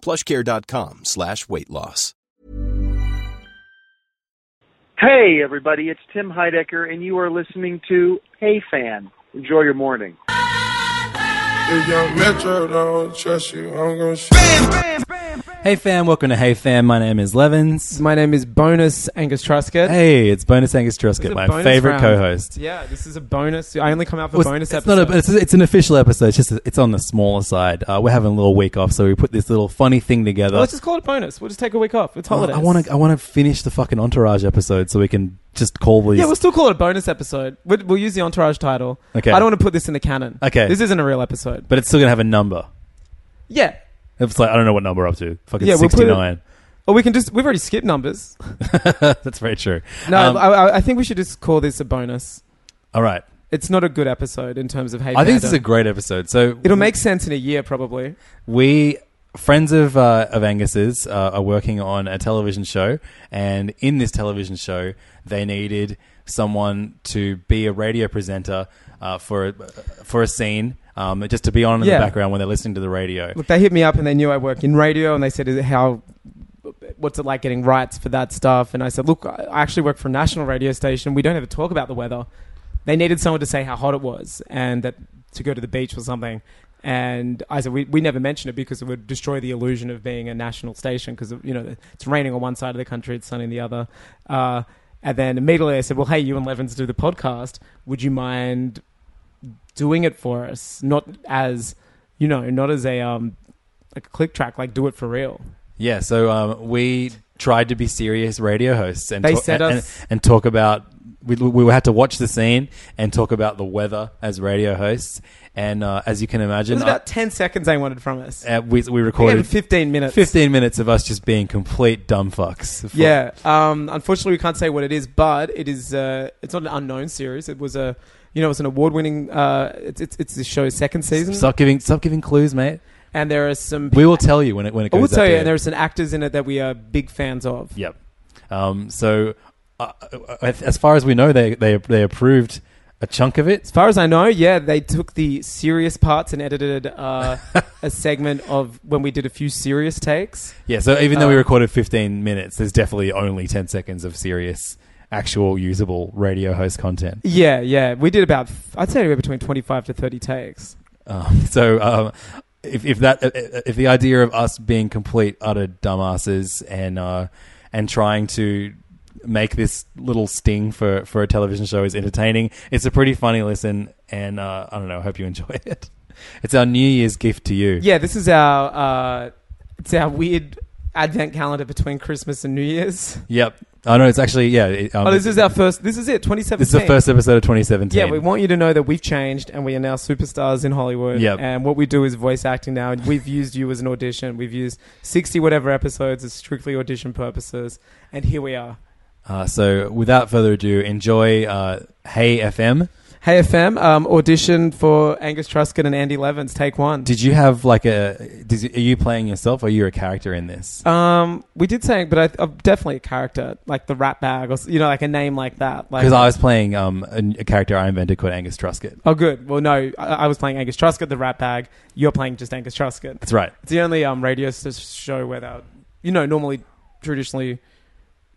plushcare.com slash weight loss. Hey, everybody, it's Tim Heidecker, and you are listening to Hey Fam. Enjoy your morning. If young Metro don't trust you, I'm gonna shoot. Hey fam, welcome to Hey Fam. My name is Levins. My name is Bonus Angus Truscott. Hey, it's Bonus Angus This is Truscott, a my bonus favorite round. co-host. Yeah, this is a bonus. I only come out for Well, bonus it's episodes. not a, it's, it's an official episode. It's just it's on the smaller side. Uh, we're having a little week off, so we put this little funny thing together. Well, let's just call it bonus. We'll just take a week off. It's holidays. I want to I want to finish the fucking Entourage episode so we can just call these. Yeah, we'll still call it a bonus episode. We'll, we'll use the entourage title. Okay. I don't want to put this in the canon. Okay. This isn't a real episode. but it's still gonna have a number. Yeah. It's like I don't know what number we're up to. Fucking Yeah, we'll put it- sixty nine. Or we can just. We've already skipped numbers. That's very true. No, Um, I, I, I think we should just call this a bonus. all right. It's not a good episode in terms of hey. I think this is a great episode. So It'll make sense in a year, probably. we friends of uh, of Angus's uh, are working on a television show, and in this television show, they needed someone to be a radio presenter uh, for a, for a scene, um, just to be on in Yeah. the background when they're listening to the radio. Look, they hit me up and they knew I work in radio, and they said, "Is it how? What's it like getting rights for that stuff?" And I said, "Look, I I actually work for a national radio station. We don't ever talk about the weather. They needed someone to say how hot it was and that to go to the beach or something." And I said, we, we never mention it because it would destroy the illusion of being a national station because, you know, it's raining on one side of the country, it's sunny on the other. Uh, and then immediately I said, well, hey, you and Levins do the podcast. Would you mind doing it for us? Not as, you know, not as a, um, like a click track, like do it for real. Yeah, so um, we tried to be serious radio hosts and They talk- said and, us- and talk about. We, we had to watch the scene and talk about the weather as radio hosts, and uh, as you can imagine, It was about 10 seconds they wanted from us. uh, we, we We recorded it 15 minutes. 15 minutes of us just being complete dumb fucks. For- Yeah. Um, unfortunately, we can't say what it is, but it is. Uh, it's not an unknown series. It was a, you know, it's an award-winning. Uh, it's it's it's the show's second season, Stop giving, stop giving clues, mate. and there are some. We will tell you when it when it goes. I will tell you, there. and there are some actors in it that we are big fans of. Yep. Um, so, uh, as far as we know, they they they approved a chunk of it. As far as I know, yeah, they took the serious parts and edited uh, a segment of when we did a few serious takes. Yeah. So even though we Uh, recorded 15 minutes, there's definitely only 10 seconds of serious, actual usable radio host content. Yeah, yeah, we did about. I'd say anywhere between twenty-five to thirty takes. Um, so um, if, if that if the idea of us being complete utter dumbasses and uh, and trying to make this little sting for, for a television show is entertaining, it's a pretty funny listen, and uh, I don't know. I hope you enjoy it. It's our New Year's gift to you. Yeah, this is our. Uh, it's our weird advent calendar between Christmas and New Year's. Yep. I know it's actually yeah. It, um, oh, this is our first. This is it. Twenty seventeen. this is the first episode of 2017. Yeah, we want you to know that we've changed and we are now superstars in Hollywood. Yep. And what we do is voice acting now. And we've used you as an audition. We've used 60 whatever episodes as strictly audition purposes. And here we are. Uh, so without further ado, enjoy uh, Hey FM. Hey FM, um, audition for Angus Truscott and Andy Levins, take one. Did you have like a? Did you, are you playing yourself or are you a character in this? um, we did say, but I, I'm definitely a character, like the Rat Bag, or s- you know, like a name like that. Like, Because I was playing um, a, a character I invented called Angus Truscott. Oh, good. Well, no, I, I was playing Angus Truscott, the Rat Bag. You're playing just Angus Truscott. That's right. It's the only um, radio s- show where that, you know, normally, traditionally,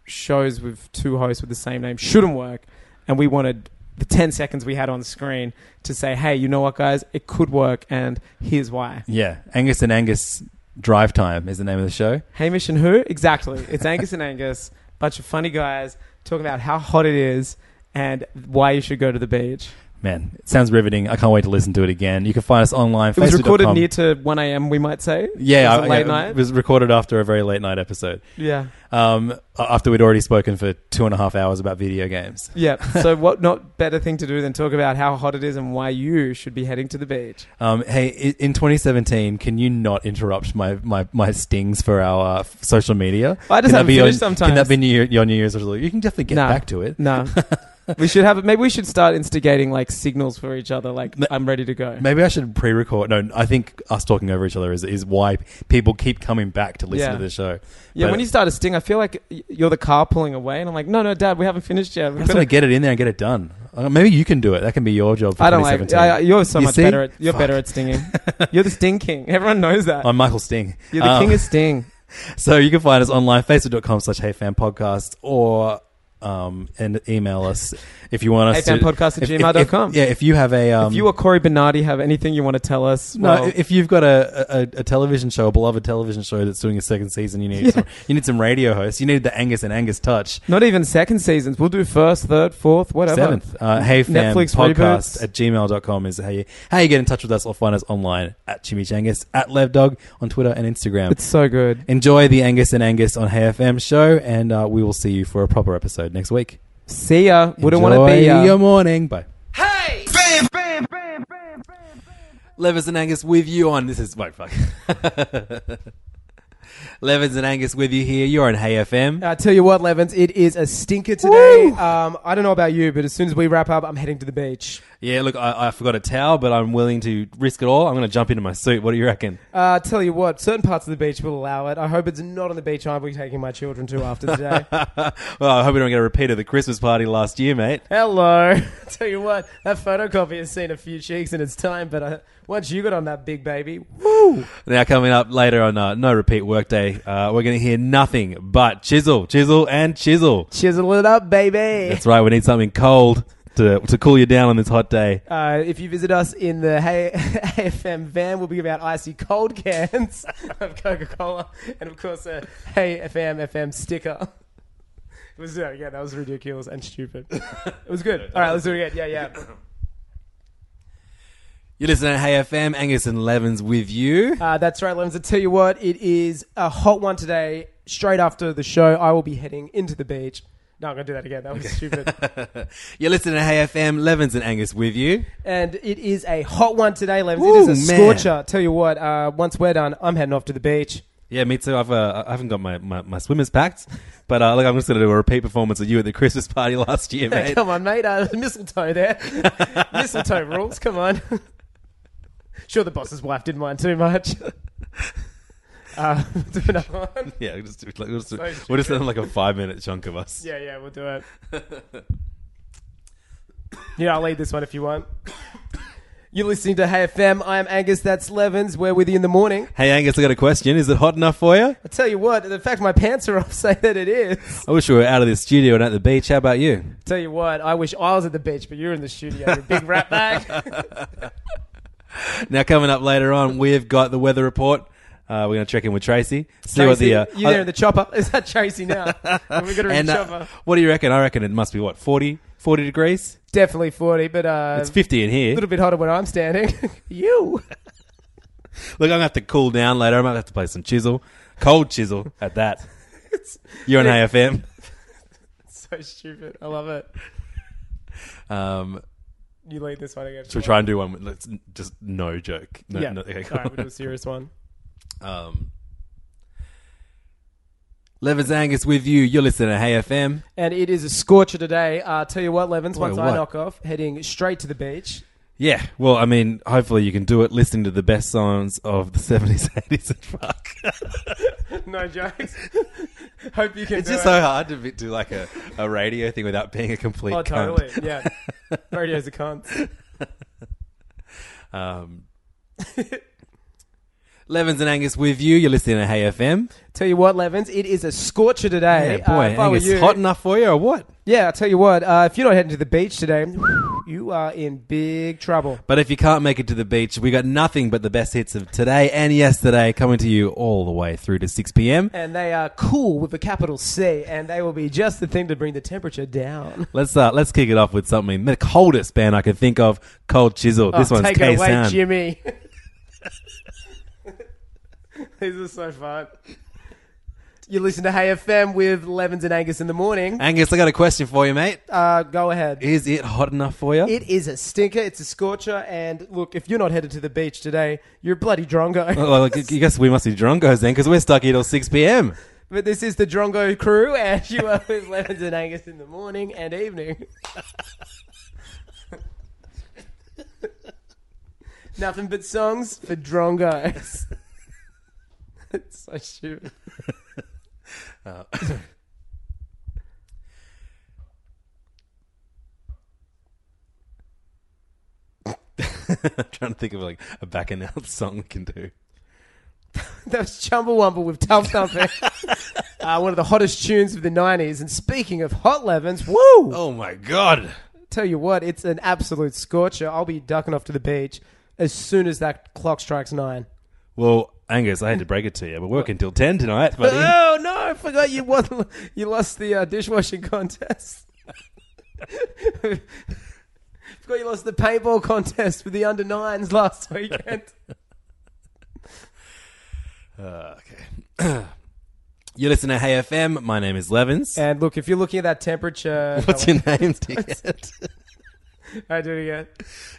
shows with two hosts with the same name shouldn't work. And we wanted the 10 seconds we had on screen to say, hey, you know what, guys? It could work, and here's why. Yeah, Angus and Angus Drive Time is the name of the show. Hamish and who? Exactly. It's Angus and Angus, bunch of funny guys talking about how hot it is and why you should go to the beach. Man, it sounds riveting. I can't wait to listen to it again. You can find us online. It was recorded near to 1 a.m., we might say. Yeah, It was I- late yeah, night. It was recorded after a very late night episode. yeah. Um, after we'd already spoken for two and a half hours about video games. Yeah. So, what not better thing to do than talk about how hot it is and why you should be heading to the beach? Um, hey, i- in 2017, can you not interrupt my, my, my stings for our uh, f- social media? I just Can that haven't be finished your, sometimes. Can that be your, your New Year's resolution? You can definitely get No. back to it. No. we should have it maybe we should start instigating like signals for each other like Ma- I'm ready to go. Maybe I should pre-record. No, I think us talking over each other is, is why people keep coming back to listen Yeah. to the show. Yeah, But- when you start a sting, I feel like y- you're the car pulling away, and I'm like, no, no, Dad, we haven't finished yet. I We've just got want to get it in there and get it done. Uh, maybe you can do it. That can be your job for I don't like. 2017. I, you're so You much see? better. At, you're Fuck. better at stinging. you're the sting king. Everyone knows that. I'm Michael Sting. you're the Um, king of sting. So you can find us online, facebook.com slash heyfampodcast, or um, and email us if you want us to. Heyfampodcast at if- gmail.com. if- Yeah, if you have a. Um, if you or Cory Bernardi have anything you want to tell us, no, well, if you've got a, a, a television show, a beloved television show that's doing a second season, you need Yeah. some, you need some radio hosts. You need the Angus and Angus touch. not even second seasons. We'll do first, third, fourth, whatever. Seventh, uh, hey fam Netflix podcast reboots. at gmail.com is how you how you get in touch with us or find us online at Chimichangas at Levdog on Twitter and Instagram. It's so good. Enjoy the Angus and Angus on Hey FM show, and uh, we will see you for a proper episode next week. See ya. Wouldn't want to Enjoy be ya. your morning. Bye. Hey! Levers and Angus with you on. This is. Wait, fuck. Levers and Angus with you here. You're on Hey FM. I tell you what, Levins, it is a stinker today. Um, I don't know about you, but as soon as we wrap up, I'm heading to the beach. Yeah, look, I, I forgot a towel, but I'm willing to risk it all. I'm going to jump into my suit. What do you reckon? Uh, tell you what, certain parts of the beach will allow it. I hope it's not on the beach I'll be taking my children to after today. well, I hope we don't get a repeat of the Christmas party last year, mate. Hello. tell you what, that photocopy has seen a few cheeks in its time, but uh, once you got on that big baby, woo! Now, coming up later on uh, No Repeat Workday, uh, we're going to hear nothing but chisel, chisel, and chisel. Chisel it up, baby. That's right, we need something cold to, to cool you down on this hot day. Uh, if you visit us in the Hey AFM van, we'll be giving out icy cold cans of Coca Cola and, of course, a Hey FM FM sticker. It was, uh, yeah, that was ridiculous and stupid. It was good. All right, let's do it again. Yeah, yeah. You're listening to Hey FM, Angus and Levins with you. Uh, that's right, Lens. I tell you what, it is a hot one today. Straight after the show, I will be heading into the beach. No, I'm going to do that again. That was stupid. You're listening to Hey FM, Levins and Angus with you. and it is a hot one today, Lens. Woo, it is a man. scorcher. Tell you what, uh, once we're done, I'm heading off to the beach. Yeah, me too. I've uh, I haven't got my, my, my swimmers packed, but uh, look, I'm just going to do a repeat performance of you at the Christmas party last year, mate. Come on, mate. Uh, mistletoe there. mistletoe rules. Come on. Sure, the boss's wife didn't mind too much. uh, do another one. Yeah, we'll just, do- like, we'll just, do- So we'll just do like a five minute chunk of us. Yeah, yeah, we'll do it. yeah, I'll lead this one if you want. You're listening to Hey FM. I am Angus. That's Levins. We're with you in the morning. Hey, Angus, I got a question. Is it hot enough for you? I tell you what, the fact my pants are off say that it is. I wish we were out of the studio and at the beach. How about you? Tell you what, I wish I was at the beach, but you're in the studio. You big rat bag. Now, coming up later on, we've got the weather report. Uh, we're going to check in with Tracy. See what the. Uh, you there in the chopper? Is that Tracy now? we got her in and the uh, chopper. what do you reckon? I reckon it must be what 40, 40 degrees. Definitely 40, but uh, It's fifty in here. a here. little bit hotter when I'm standing. you. Look, I'm gonna have to cool down later. I'm gonna have to play some chisel, cold chisel at that. You're on. AFM. So stupid. I love it. Um, You lead this one again. should we try and do one? With, let's just no joke. No, yeah. no- okay, All right, we'll do a serious one. Um, Levers Angus with you. You're listening to Hey FM. And it is a scorcher today. Uh, tell you what, Levins, once I what? knock off, heading straight to the beach. Yeah, well, I mean, hopefully you can do it listening to the best songs of the 70s, 80s, and fuck. no jokes. Hope you can It's just so hard to be- do like a, a radio thing without being a complete Oh, cunt. totally. Yeah. Radio's a cunt. Um, Levins and Angus with you. You're listening to Hey FM. Tell you what, Levins, it is a scorcher today. Yeah, boy, Uh, if I were Angus, you- hot enough for you or what? Yeah, I'll tell you what, uh, if you're not heading to the beach today, you are in big trouble. But if you can't make it to the beach, we got nothing but the best hits of today and yesterday coming to you all the way through to 6 p.m. And they are cool with a capital C, and they will be just the thing to bring the temperature down. Let's uh, let's kick it off with something the coldest band I can think of, Cold Chisel. This Oh, one's take K it away, Jimmy. These are so fun. You listen to Hey FM with Levins and Angus in the morning. Angus, I got a question for you, mate. Uh, go ahead. Is it hot enough for you? It is a stinker. It's a scorcher. And look, if you're not headed to the beach today, you're a bloody drongo. well, I guess we must be drongos then, because we're stuck here till 6 p.m. But this is the Drongo crew, and you are with Levins and Angus in the morning and evening. Nothing but songs for Drongos. it's so stupid. I'm trying to think of like a back and out song we can do. That was Chumbawamba with Tough Thumping. uh, one of the hottest tunes of the 90s. And speaking of hot Levins, woo! Oh my god! Tell you what, it's an absolute scorcher. I'll be ducking off to the beach as soon as that clock strikes nine. Well, Angus, I had to break it to you. We're working till 10 tonight, buddy. Oh no! I forgot you won. You lost the uh, dishwashing contest. forgot you lost the paintball contest with the under nines last weekend. Uh, okay. you listen to Hey FM. My name is Levins. and look, if you're looking at that temperature, What's your name, dickhead? I do it again.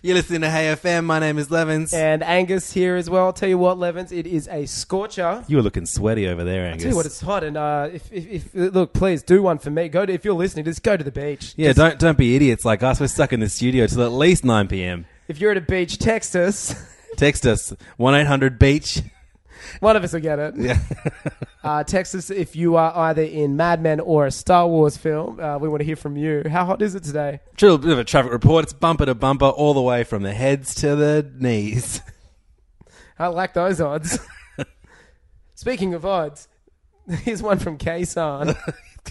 you listen to Hey FM. My name is Levins. And Angus here as well. I'll tell you what, Levins, it is a scorcher. You were looking sweaty over there, I Angus. tell you what, it's hot. And uh, if, if, if look, please do one for me. Go to if you're listening, just go to the beach. yeah, Just- don't don't be idiots like us. We're stuck in the studio till at least 9 p.m. If you're at a beach, text us. Text us one eight hundred beach. One of us will get it. Yeah. Uh, text us if you are either in Mad Men or a Star Wars film. Uh, we want to hear from you. How hot is it today? Little bit of a traffic report. It's bumper to bumper, all the way from the heads to the knees. I like those odds. Speaking of odds, here's one from Kaysan.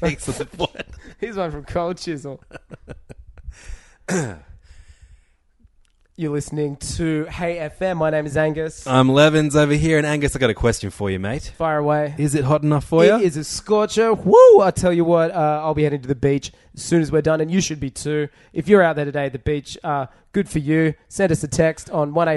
Excellent. What? Here's one from Cold Chisel. You're listening to Hey FM. My name is Angus. I'm Levins over here, and Angus, I got a question for you, mate. Fire away. Is it hot enough for you? It is a scorcher. Woo! I tell you what, uh, I'll be heading to the beach as soon as we're done, and you should be too. If you're out there today at the beach, uh, good for you. Send us a text on one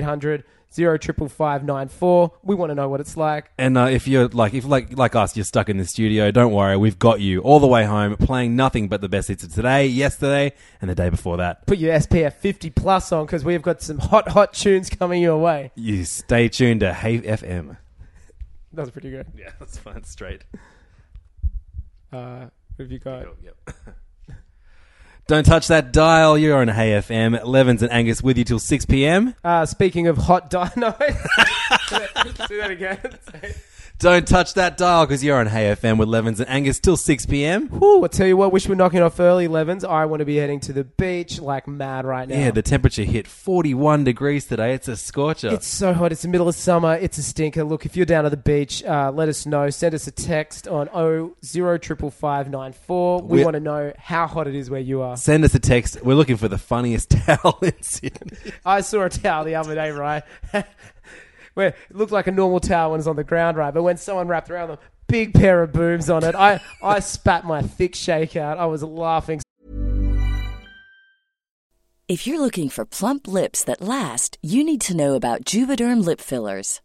800 055594 We want to know what it's like. And uh, if you're like, if like like us, you're stuck in the studio. Don't worry, we've got you all the way home, playing nothing but the best hits of today, yesterday, and the day before that. Put your SPF 50 plus on because we've got some hot, hot tunes coming your way. You stay tuned to Hey FM. That was pretty good. Yeah, that's fine. Straight. Uh, what have you got? Yep. Don't touch that dial. You're on Hey FM. Levins and Angus with you till 6 p.m. Uh, speaking of hot dino, do that again. Don't touch that dial because you're on Hey FM with Levins and Angus till 6 p.m. Whew, I tell you what, wish we're knocking off early, Levins. I want to be heading to the beach like mad right now. Yeah, the temperature hit 41 degrees today. It's a scorcher. It's so hot. It's the middle of summer. It's a stinker. Look, if you're down at the beach, uh, let us know. Send us a text on 0055594. We We- want to know how hot it is where you are. Send us a text. We're looking for the funniest towel in Sydney. I saw a towel the other day, right? where it looked like a normal towel when it's on the ground, right? But when someone wrapped around them, big pair of boobs on it. I, I spat my thick shake out. I was laughing If you're looking for plump lips that last, you need to know about Juvederm lip fillers.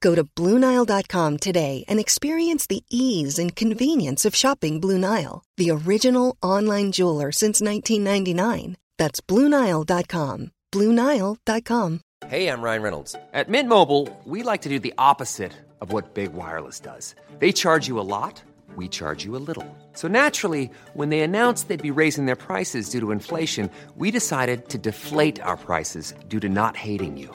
Go to BlueNile.com today and experience the ease and convenience of shopping Blue Nile, the original online jeweler since 1999. That's BlueNile.com. BlueNile.com. Hey, I'm Ryan Reynolds. At Mint Mobile, we like to do the opposite of what Big Wireless does. They charge you a lot, we charge you a little. So naturally, when they announced they'd be raising their prices due to inflation, we decided to deflate our prices due to not hating you.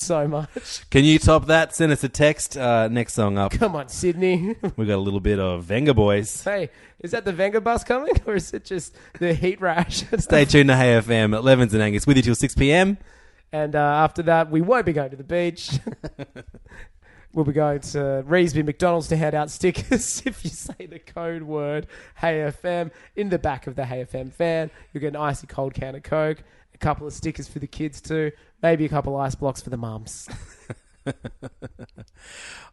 So much. Can you top that? Send us a text. Uh, next song up. Come on, Sydney. We got a little bit of Venga Boys. hey, is that the Venga bus coming, or is it just the heat rash? Stay tuned to Hey FM at Levins and Angus with you till 6 p.m. And uh, after that, we won't be going to the beach. we'll be going to Reesby McDonald's to hand out stickers. if you say the code word Hey FM in the back of the Hey FM fan, you'll get an icy cold can of Coke, a couple of stickers for the kids too, maybe a couple ice blocks for the mums.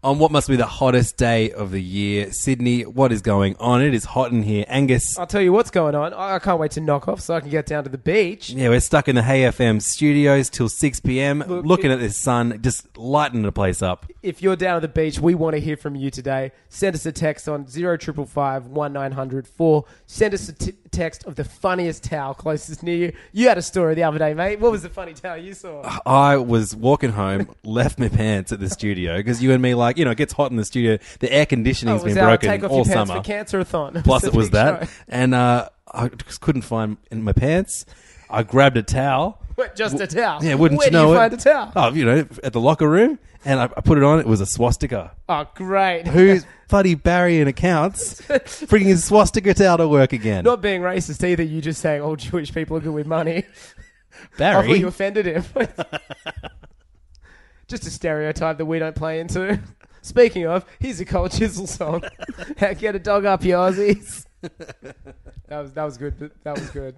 On what must be the hottest day of the year, Sydney, what is going on? It is hot in here. Angus, I'll tell you what's going on. I I can't wait to knock off so I can get down to the beach. yeah, we're stuck in the Hey FM studios till 6 p.m. Look, looking at this sun, just lighting the place up. If you're down at the beach, we want to hear from you today. Send us a text on 0555 1900 4. Send us a t- text of the funniest towel closest near you. You had a story the other day, mate. What was the funny towel you saw? I was walking home, left my pants at the studio because you and me, like, you know, it gets hot in the studio. The air conditioning's Oh, was been our broken take off all your pants summer. for cancer-a-thon. Plus, it was big that. show. And uh, I just couldn't find in my pants. I grabbed a towel. Wait, just a towel. Yeah, wouldn't Where you know do you it? find a towel? Oh, you know, at the locker room. And I, I put it on. It was a swastika. Oh, great. Who's bloody Barry in accounts bringing his swastika towel to work again? Not being racist either. You just saying all Jewish people are good with money. I Barry. thought you offended him. Just a stereotype that we don't play into. Speaking of, here's a Cold Chisel song. How Get a dog up, you Aussies. that was that was good. That was good.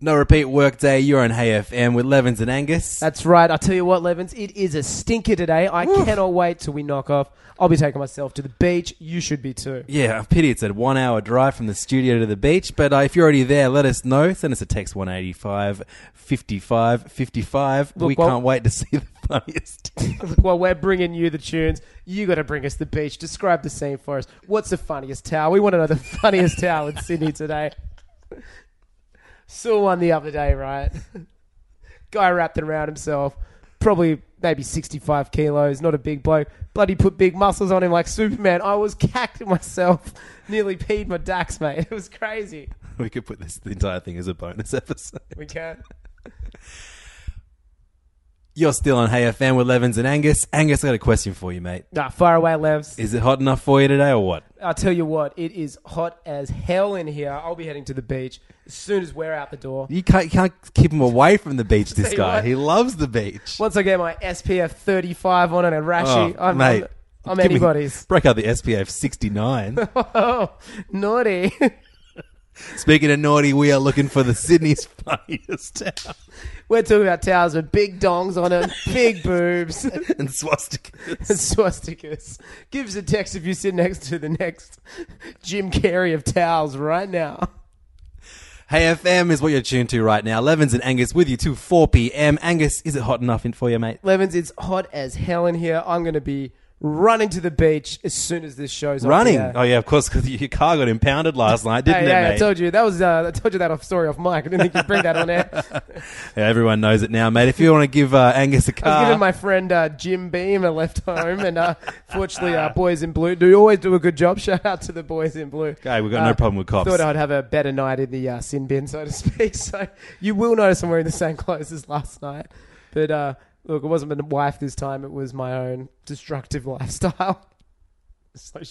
No repeat workday. You're on Hey FM with Levins and Angus. That's right. I tell you what, Levins, it is a stinker today. I cannot wait till we knock off. I'll be taking myself to the beach. You should be too. Yeah, a pity it's a one hour drive from the studio to the beach. But uh, if you're already there, let us know. Send us a text 185 55 55. Look, we well- can't wait to see the funniest. While we're bringing you the tunes, you got to bring us the beach. Describe the scene for us. What's the funniest towel? We want to know the funniest towel in Sydney today. Saw one the other day, right? Guy wrapped it around himself. Probably maybe 65 kilos, not a big bloke. Bloody put big muscles on him like Superman. I was cacked myself. Nearly peed my dax, mate. It was crazy. we could put this the entire thing as a bonus episode. We can. You're still on Hey FM with Levins and Angus. Angus, I got a question for you, mate. Nah, far away, Levs. Is it hot enough for you today or what? I'll tell you what, it is hot as hell in here. I'll be heading to the beach as soon as we're out the door. You can't, you can't keep him away from the beach, this Tell you guy. what. He loves the beach. Once I get my SPF 35 on and a oh, rashy, Oh, I'm, mate. I'm, I'm Give me- anybody's. Break out the SPF 69. oh, naughty. Speaking of naughty, we are looking for the Sydney's funniest town. We're talking about towers with big dongs on them, big boobs, and and swastikas. swastikas. Give us a text if you sit next to the next Jim Carrey of towels right now. Hey FM is what you're tuned to right now. Levins and Angus with you till 4 p.m. Angus, is it hot enough in for you, mate? Levins, it's hot as hell in here. I'm going to be running to the beach as soon as this show's Running. the air. Oh yeah, of course, because your car got impounded last night, didn't hey, it, hey, mate? I told you that was uh, I told you that off story off mic. I didn't think you'd bring that on air. yeah, everyone knows it now, mate. If you want to give uh, Angus a I was car, giving my friend uh, Jim Beam a left home, and uh, fortunately, uh, boys in blue do always do a good job. Shout out to the boys in blue. Okay, we've got no Uh, problem with cops. Thought I'd have a better night in the sin bin, so to speak. So you will notice I'm wearing the same clothes as last night. But uh, look, it wasn't my wife this time; it was my own destructive lifestyle. so.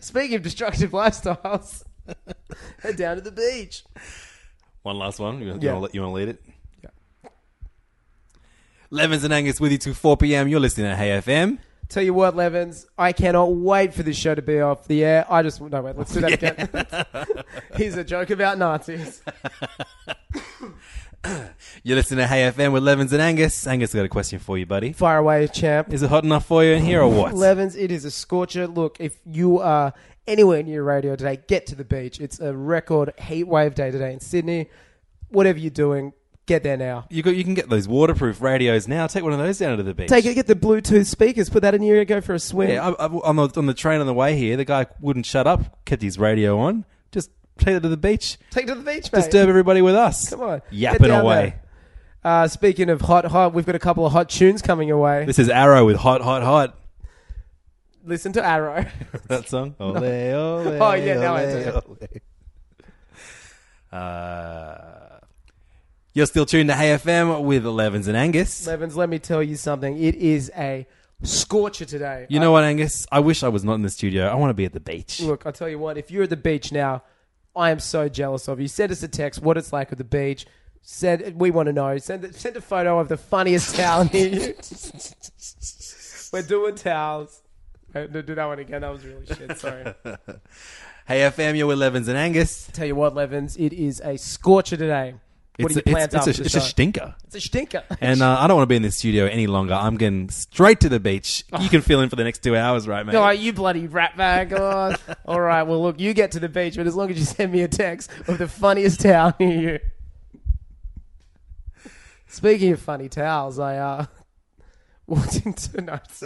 Speaking of destructive lifestyles, head down to the beach. One last one. You, Yeah. want to lead it? Yeah. Levins and Angus with you till 4 p.m. You're listening to Hey FM. Tell you what, Levins, I cannot wait for this show to be off the air. I just no wait, let's do that again. Here's a joke about Nazis. You're listening to Hey FM with Levins and Angus. Angus, I got a question for you, buddy. Fire away, champ. Is it hot enough for you in here or what? Levins, it is a scorcher. Look, if you are anywhere near radio today, get to the beach. It's a record heat wave day today in Sydney. Whatever you're doing, get there now. You got, you can get those waterproof radios now. Take one of those down to the beach. Take it, get the Bluetooth speakers, put that in your ear, go for a swim. Yeah, I, I, on, the, on the train on the way here, the guy wouldn't shut up, kept his radio on. Just take it to the beach. Take it to the beach, mate. Disturb everybody with us. Come on. Get Yapping down away. there. Uh, speaking of hot, hot, we've got a couple of hot tunes coming your way. This is Arrow with Hot, Hot, Hot. Listen to Arrow. That song? Ole, ole, Oh, yeah, now I do. ole. Uh, you're still tuned to Hey FM with Levins and Angus. Levins, let me tell you something. It is a scorcher today. You know what, Angus? I wish I was not in the studio. I want to be at the beach. Look, I'll tell you what, if you're at the beach now, I am so jealous of you. Send us a text what it's like at the beach. Send, we want to know. Send, send a photo of the funniest towel near you. We're doing towels. Do do that one again. That was really shit. Sorry. Hey FM, you're with Levins and Angus. tell you what, Levins, it is a scorcher today. What It's are your it's, plans it's, a, it's a stinker. It's a stinker. And uh, I don't want to be in this studio any longer. I'm going straight to the beach. You can fill in for the next two hours, right, mate? Oh, you bloody rat bag. Oh. All right, well, look, you get to the beach, but as long as you send me a text of the funniest towel near you. Speaking of funny towels, I uh, walked into notes.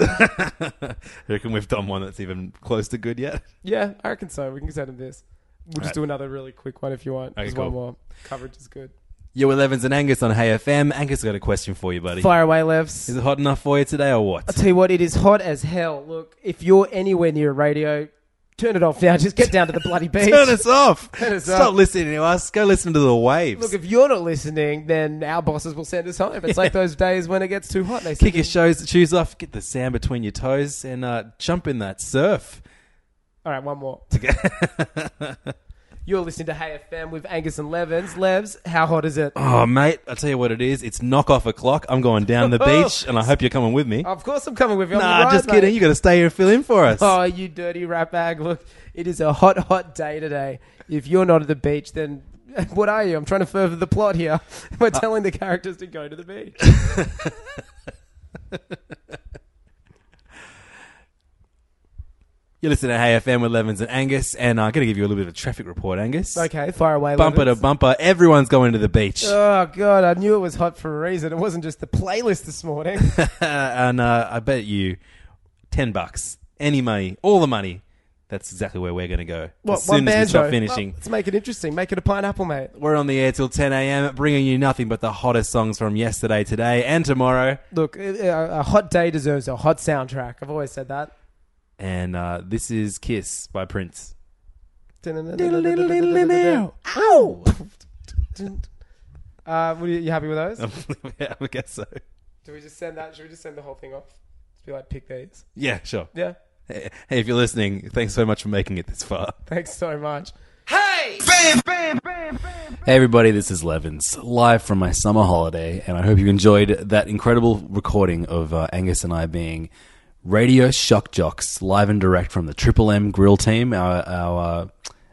reckon we've done one that's even close to good yet? yeah, I reckon so. We can send him this. We'll just Right. do another really quick one if you want. Okay, cool. one more. Coverage is good. You're with Levins and Angus on Hey FM. Angus got a question for you, buddy. Fire away, Levs. Is it hot enough for you today or what? I'll tell you what, it is hot as hell. Look, if you're anywhere near a radio, turn it off now. Just get down to the bloody beach. Turn us off. Turn us Stop off. listening to us. Go listen to the waves. Look, if you're not listening, then our bosses will send us home. It's like those days when it gets too hot. They Kick your shoes, shoes off, get the sand between your toes, and uh, jump in that surf. All right, one more. You're listening to Hey FM with Angus and Levins. Levs, how hot is it? Oh, mate, I'll tell you what it is. It's knock off o'clock. I'm going down the beach, and I hope you're coming with me. Of course, I'm coming with you. the nah, just mate. kidding. You got to stay here and fill in for us. Oh, you dirty rat bag. Look, it is a hot, hot day today. If you're not at the beach, then what are you? I'm trying to further the plot here. We're uh, telling the characters to go to the beach. You're listening to Hey FM with Levins and Angus, and I'm going to give you a little bit of a traffic report, Angus. Okay, fire away. Bumper to Levins. bumper, everyone's going to the beach. Oh, God, I knew it was hot for a reason. It wasn't just the playlist this morning. and uh, I bet you 10 bucks, any money, all the money, that's exactly where we're going to go. What, as one soon as we banjo? stop finishing. Well, let's make it interesting. Make it a pineapple, mate. We're on the air till 10 a.m., bringing you nothing but the hottest songs from yesterday, today, and tomorrow. Look, a, a hot day deserves a hot soundtrack. I've always said that. And uh, this is Kiss by Prince. Ow! Uh, are you, you happy with those? yeah, I guess so. Do we just send that? Should we just send the whole thing off? Just be like, pick these. Yeah, sure. Yeah. Hey, if you're listening, thanks so much for making it this far. Thanks so much. Hey, everybody, this is Levins, live from my summer holiday, and I hope you enjoyed that incredible recording of uh, Angus and I being radio shock jocks, live and direct from the Triple M Grill team. Our, our, uh,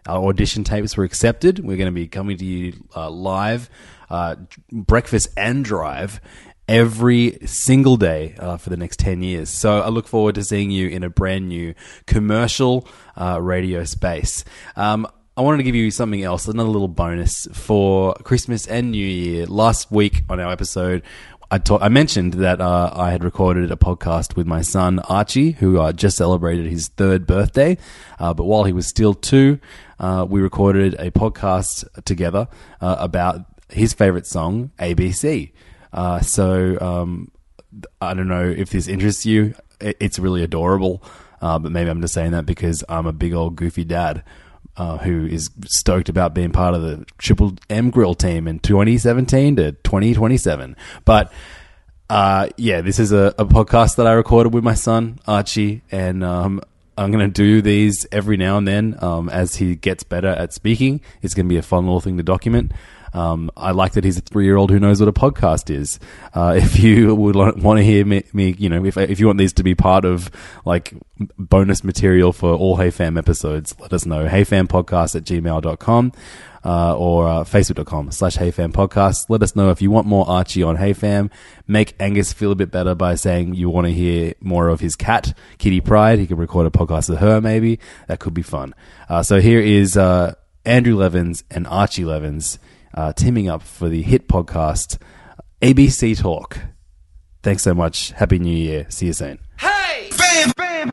our audition tapes were accepted. We're going to be coming to you uh, live, uh, breakfast and drive. Every single day uh, for the next 10 years. So I look forward to seeing you in a brand new commercial uh, radio space. Um, I wanted to give you something else, another little bonus for Christmas and New Year. Last week on our episode, I ta- I mentioned that uh, I had recorded a podcast with my son Archie, who uh, just celebrated his third birthday. Uh, but while he was still two, uh, we recorded a podcast together uh, about his favorite song, ABC. Uh, so um, I don't know if this interests you. It's really adorable, but maybe I'm just saying that because I'm a big old goofy dad uh, who is stoked about being part of the Triple M Grill team in 2017 to 2027. But uh, yeah, this is a, a podcast that I recorded with my son Archie, and um, I'm going to do these every now and then um, as he gets better at speaking. It's going to be a fun little thing to document. Um, I like that he's a three-year-old who knows what a podcast is. Uh, if you would want to hear me, me, you know, if if you want these to be part of like bonus material for all Hey Fam episodes, let us know. HeyFamPodcast at gmail.com uh, or uh, facebook.com slash HeyFam Podcast. Let us know if you want more Archie on Hey Fam. Make Angus feel a bit better by saying you want to hear more of his cat, Kitty Pryde. He can record a podcast with her, maybe. That could be fun. Uh, so here is uh, Andrew Levins and Archie Levins uh, teaming up for the hit podcast ABC Talk. Thanks so much. Happy New Year. See you soon. Hey! Fam fam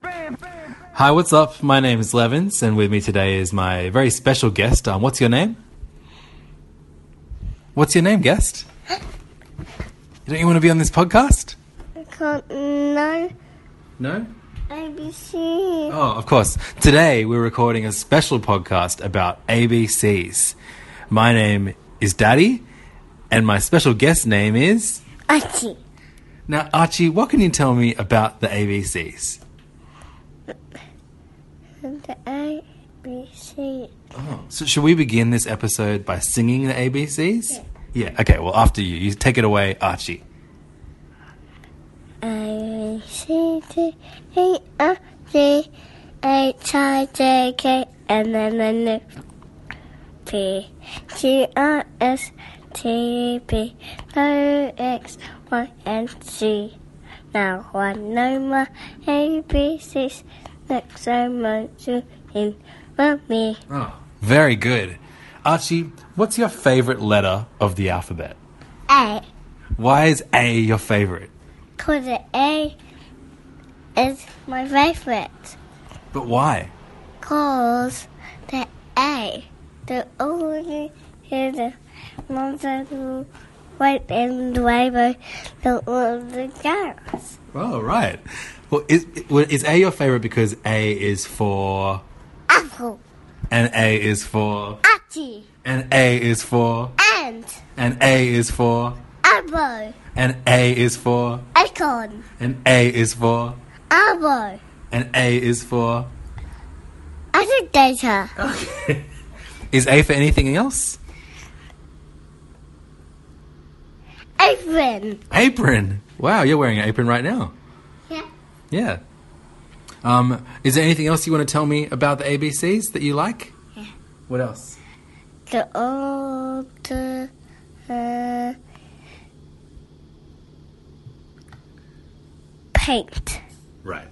Hi, what's up? My name is Levins, and with me today is my very special guest. Um, what's your name? What's your name, guest? Don't you want to be on this podcast? I can't. No, No? ABC. Oh, of course. Today we're recording a special podcast about ABCs. My name is Daddy, and my special guest name is. Archie. Now, Archie, what can you tell me about the ABCs? The ABC. Oh, so, should we begin this episode by singing the ABCs? Yeah. Okay. Well, after you, you take it away, Archie. A C D E F G H I J K L M N O P Q R S T V O X Y and Z. Now I know my ABCs. Next time I do in with me. Oh, very good, Archie. What's your favorite letter of the alphabet? A. Why is A your favorite? Cause A is my favorite. But why? Cause the A, the only is the monster who white and rainbow, the all the girls. Oh, right. Well, is well, is A your favorite because A is for Apple, and A is for Archie, and A is for and and A is for apple, and A is for acorn, and A is for apple, and A is for alligator, is A for anything else? apron. Apron. Wow, you're wearing an apron right now. Yeah. Yeah. Um, is there anything else you want to tell me about the ABCs that you like? Yeah. What else? The old uh, paint. Right.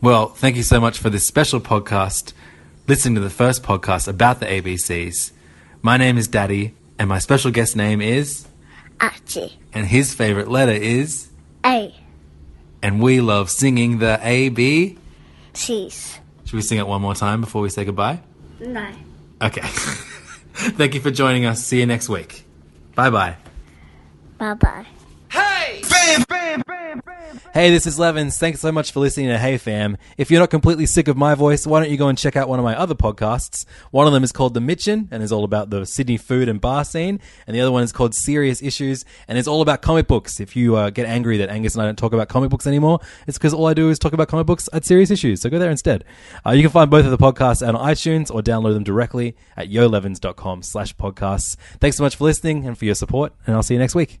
Well, thank you so much for this special podcast. Listening to the first podcast about the ABCs. My name is Daddy, and my special guest name is, Archie. and his favorite letter is, A. and we love singing the AB. Cheese. Should we sing it one more time before we say goodbye? No. Okay. Thank you for joining us. See you next week. Bye bye. Bye bye. Hey, this is Levins. Thanks so much for listening to Hey Fam. If you're not completely sick of my voice, why don't you go and check out one of my other podcasts? One of them is called The Mitchin and is all about the Sydney food and bar scene, and the other one is called Serious Issues and it's all about comic books. If you uh, get angry that Angus and I don't talk about comic books anymore, it's because all I do is talk about comic books at Serious Issues. So go there instead. Uh, you can find both of the podcasts on iTunes or download them directly at yolevins.com slash podcasts. Thanks so much for listening and for your support, and I'll see you next week.